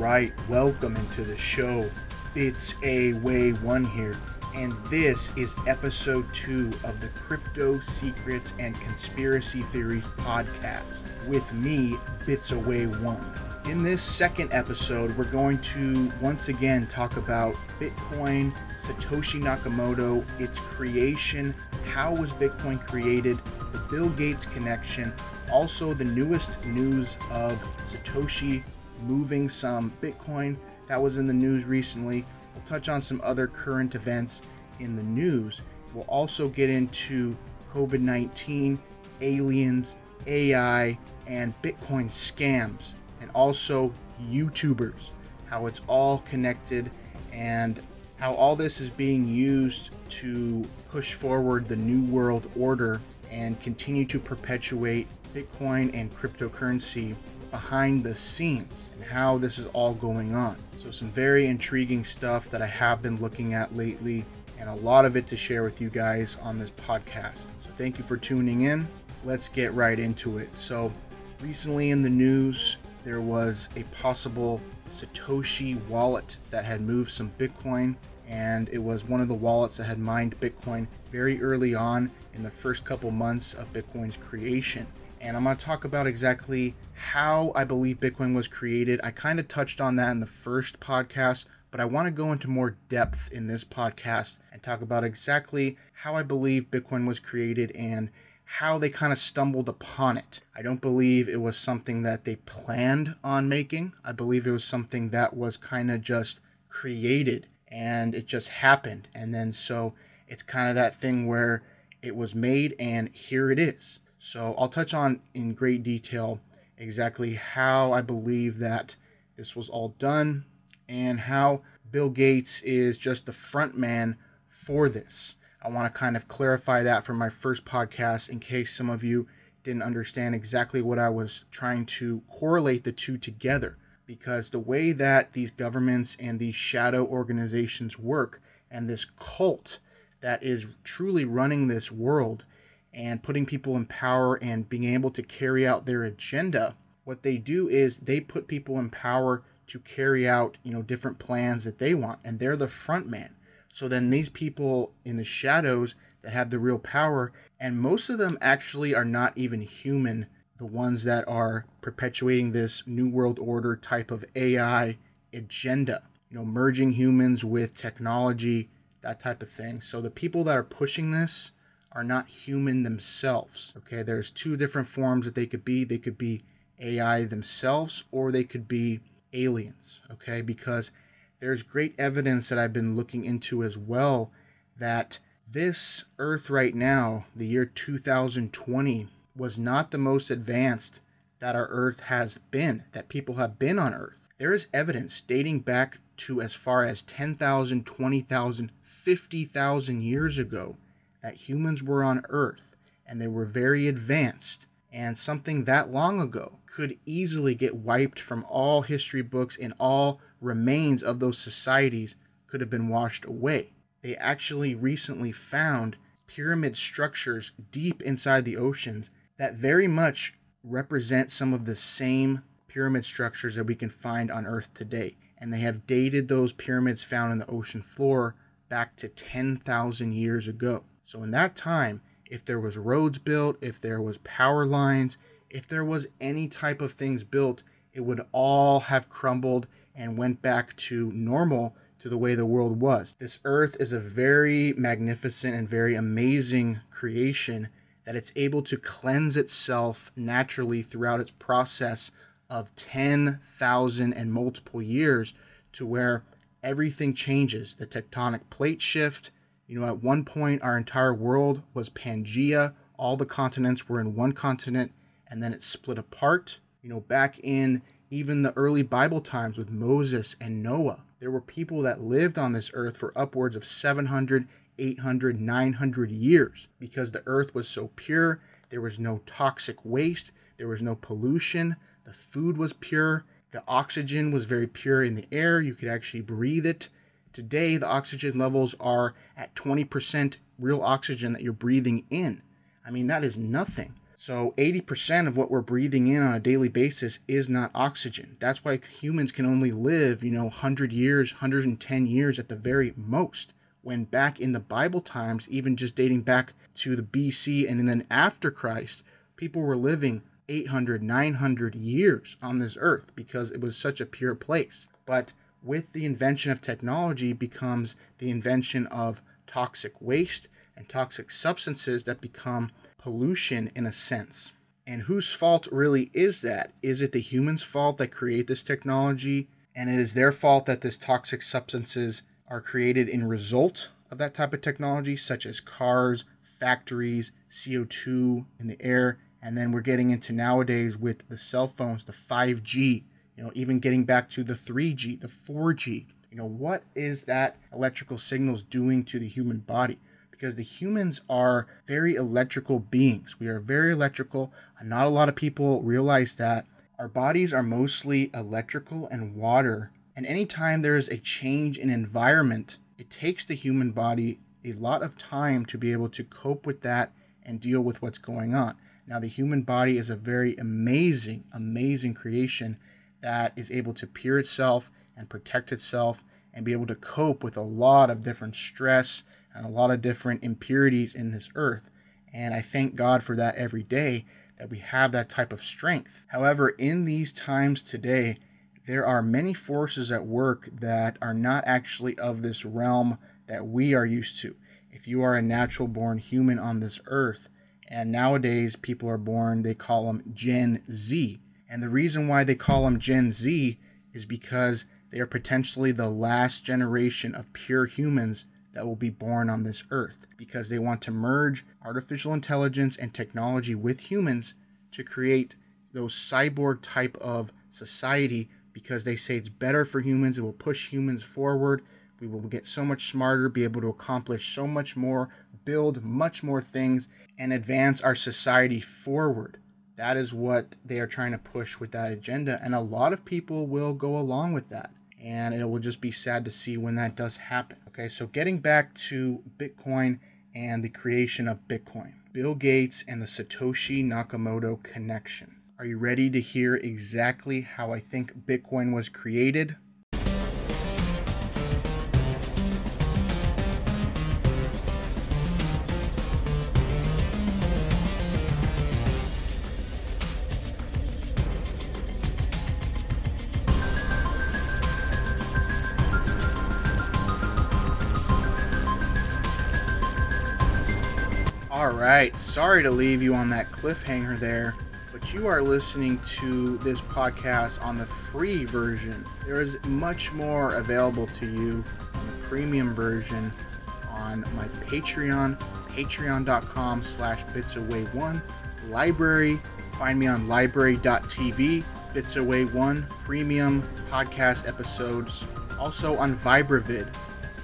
Right, welcome into the show. It's a way one here, and this is episode two of the Crypto Secrets and Conspiracy Theories podcast with me, Bits Away One. In this second episode, we're going to once again talk about Bitcoin, Satoshi Nakamoto, its creation, how was Bitcoin created, the Bill Gates connection, also the newest news of Satoshi moving some Bitcoin that was in the news recently. We'll touch on some other current events in the news. We'll also get into COVID 19, aliens, AI, and Bitcoin scams, and also YouTubers, how it's all connected, and how all this is being used to push forward the New World Order and continue to perpetuate Bitcoin and cryptocurrency behind the scenes and how this is all going on. So, some very intriguing stuff that I have been looking at lately, and a lot of it to share with you guys on this podcast. So, thank you for tuning in. Let's get right into it. So, recently in the news, there was a possible Satoshi wallet that had moved some Bitcoin, and it was one of the wallets that had mined Bitcoin very early on in the first couple months of Bitcoin's creation and I'm going to talk about exactly how I believe Bitcoin was created. I kind of touched on that in the first podcast, but I want to go into more depth in this podcast and talk about exactly how I believe Bitcoin was created and how they kind of stumbled upon it. I don't believe it was something that they planned on making. I believe it was something that was kind of just created and it just happened. And then so it's kind of that thing where it was made and here it is. So I'll touch on in great detail exactly how I believe that this was all done and how Bill Gates is just the front man for this. I want to kind of clarify that from my first podcast in case some of you didn't understand exactly what I was trying to correlate the two together. Because the way that these governments and these shadow organizations work, and this cult that is truly running this world, and putting people in power and being able to carry out their agenda, what they do is they put people in power to carry out, you know, different plans that they want and they're the front man. So then these people in the shadows that have the real power and most of them actually are not even human, the ones that are perpetuating this new world order type of AI agenda, you know, merging humans with technology, that type of thing. So the people that are pushing this are not human themselves. Okay, there's two different forms that they could be. They could be AI themselves or they could be aliens. Okay, because there's great evidence that I've been looking into as well that this Earth right now, the year 2020, was not the most advanced that our Earth has been, that people have been on Earth. There is evidence dating back to as far as 10,000, 20,000, 50,000 years ago that humans were on Earth and they were very advanced, and something that long ago could easily get wiped from all history books and all remains of those societies could have been washed away. They actually recently found pyramid structures deep inside the oceans that very much represent some of the same pyramid structures that we can find on Earth today. And they have dated those pyramids found in the ocean floor back to 10,000 years ago. So in that time, if there was roads built, if there was power lines, if there was any type of things built, it would all have crumbled and went back to normal to the way the world was. This earth is a very magnificent and very amazing creation that it's able to cleanse itself naturally throughout its process of 10,000 and multiple years to where everything changes. The tectonic plate shift, you know, at one point, our entire world was Pangea. All the continents were in one continent, and then it split apart. You know, back in even the early Bible times with Moses and Noah, there were people that lived on this earth for upwards of 700, 800, 900 years because the earth was so pure. There was no toxic waste, there was no pollution, the food was pure, the oxygen was very pure in the air. You could actually breathe it. Today, the oxygen levels are at 20% real oxygen that you're breathing in. I mean, that is nothing. So 80% of what we're breathing in on a daily basis is not oxygen. That's why humans can only live, you know, 100 years, 110 years at the very most. When back in the Bible times, even just dating back to the BC and then after Christ, people were living 800, 900 years on this earth because it was such a pure place. But with the invention of technology becomes the invention of toxic waste and toxic substances that become pollution in a sense. And whose fault really is that? Is it the humans' fault that create this technology? And it is their fault that this toxic substances are created in result of that type of technology, such as cars, factories, CO2 in the air, and then we're getting into nowadays with the cell phones, the 5G, you know, even getting back to the 3G, the 4G. You know, what is that electrical signals doing to the human body? because the humans are very electrical beings. We are very electrical. Not a lot of people realize that. Our bodies are mostly electrical and water. And anytime there is a change in environment, it takes the human body a lot of time to be able to cope with that and deal with what's going on. Now, the human body is a very amazing, amazing creation that is able to pure itself and protect itself and be able to cope with a lot of different stress and a lot of different impurities in this earth. And I thank God for that every day that we have that type of strength. However, in these times today, there are many forces at work that are not actually of this realm that we are used to. If you are a natural born human on this earth, and nowadays people are born, they call them Gen Z. And the reason why they call them Gen Z is because they are potentially the last generation of pure humans that will be born on this earth because they want to merge artificial intelligence and technology with humans to create those cyborg type of society because they say it's better for humans it will push humans forward we will get so much smarter be able to accomplish so much more build much more things and advance our society forward that is what they are trying to push with that agenda and a lot of people will go along with that and it will just be sad to see when that does happen. Okay, so getting back to Bitcoin and the creation of Bitcoin, Bill Gates and the Satoshi Nakamoto connection. Are you ready to hear exactly how I think Bitcoin was created? All right, sorry to leave you on that cliffhanger there, but you are listening to this podcast on the free version. There is much more available to you on the premium version on my Patreon, patreon.com slash bitsaway1. LBRY, find me on LBRY.tv, bitsaway1, premium podcast episodes. Also on Vibravid.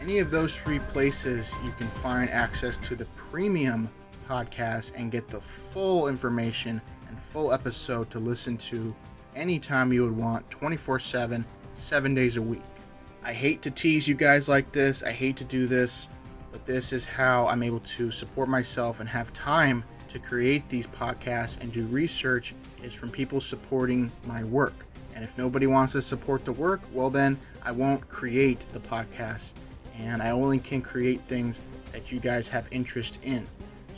Any of those three places, you can find access to the premium podcast and get the full information and full episode to listen to anytime you would want 24 7, seven days a week. I hate to tease you guys like this, I hate to do this, but this is how I'm able to support myself and have time to create these podcasts and do research is from people supporting my work. And if nobody wants to support the work, well, then I won't create the podcast. And I only can create things that you guys have interest in.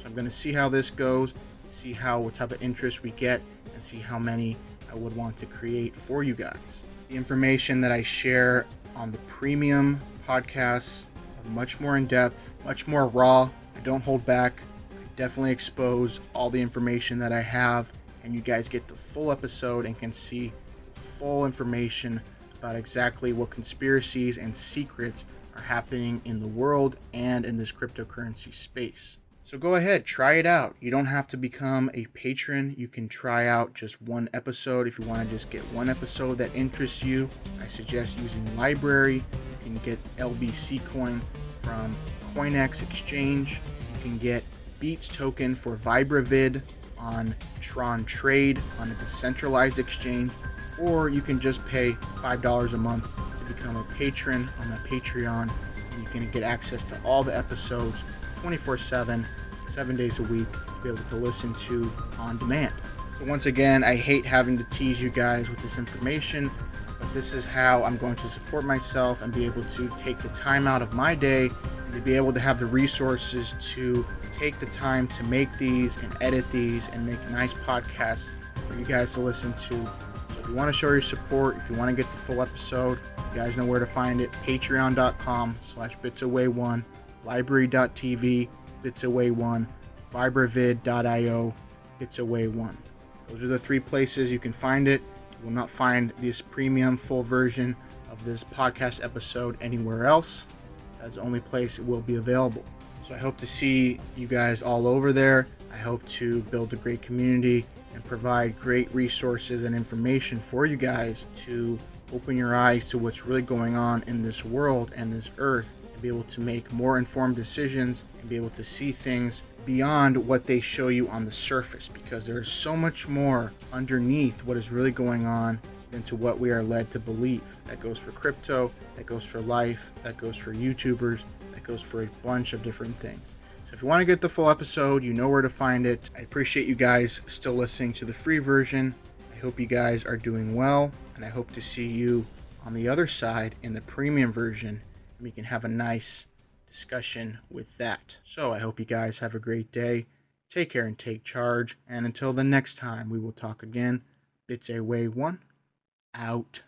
I'm going to see how this goes, see how what type of interest we get, and see how many I would want to create for you guys. The information that I share on the premium podcasts are much more in depth, much more raw. I don't hold back. I definitely expose all the information that I have, and you guys get the full episode and can see full information about exactly what conspiracies and secrets are happening in the world and in this cryptocurrency space. So go ahead, try it out. You don't have to become a patron. You can try out just one episode if you want to just get one episode that interests you. I suggest using LBRY. You can get LBC coin from CoinEx Exchange. You can get Beats token for Vibravid on Tron Trade on a decentralized exchange, or you can just pay $5 a month to become a patron on my Patreon. You can get access to all the episodes 24 7, seven days a week be able to listen to on demand. So, once again, I hate having to tease you guys with this information, but this is how I'm going to support myself and be able to take the time out of my day to be able to have the resources to take the time to make these and edit these and make nice podcasts for you guys to listen to. So, if you want to show your support, if you want to get the full episode, you guys know where to find it. Patreon.com slash bitsaway1, LBRY.tv, bitsaway1, vibravid.io, bitsaway1. Those are the three places you can find it. You will not find this premium full version of this podcast episode anywhere else. That's the only place it will be available. So I hope to see you guys all over there. I hope to build a great community and provide great resources and information for you guys to open your eyes to what's really going on in this world and this earth and be able to make more informed decisions and be able to see things beyond what they show you on the surface because there's so much more underneath what is really going on than to what we are led to believe. That goes for crypto, that goes for life, that goes for YouTubers, that goes for a bunch of different things. So if you want to get the full episode, you know where to find it. I appreciate you guys still listening to the free version. I hope you guys are doing well, and I hope to see you on the other side in the premium version, we can have a nice discussion with that. So I hope you guys have a great day. Take care and take charge. And until the next time we will talk again, Bits Away 1 out.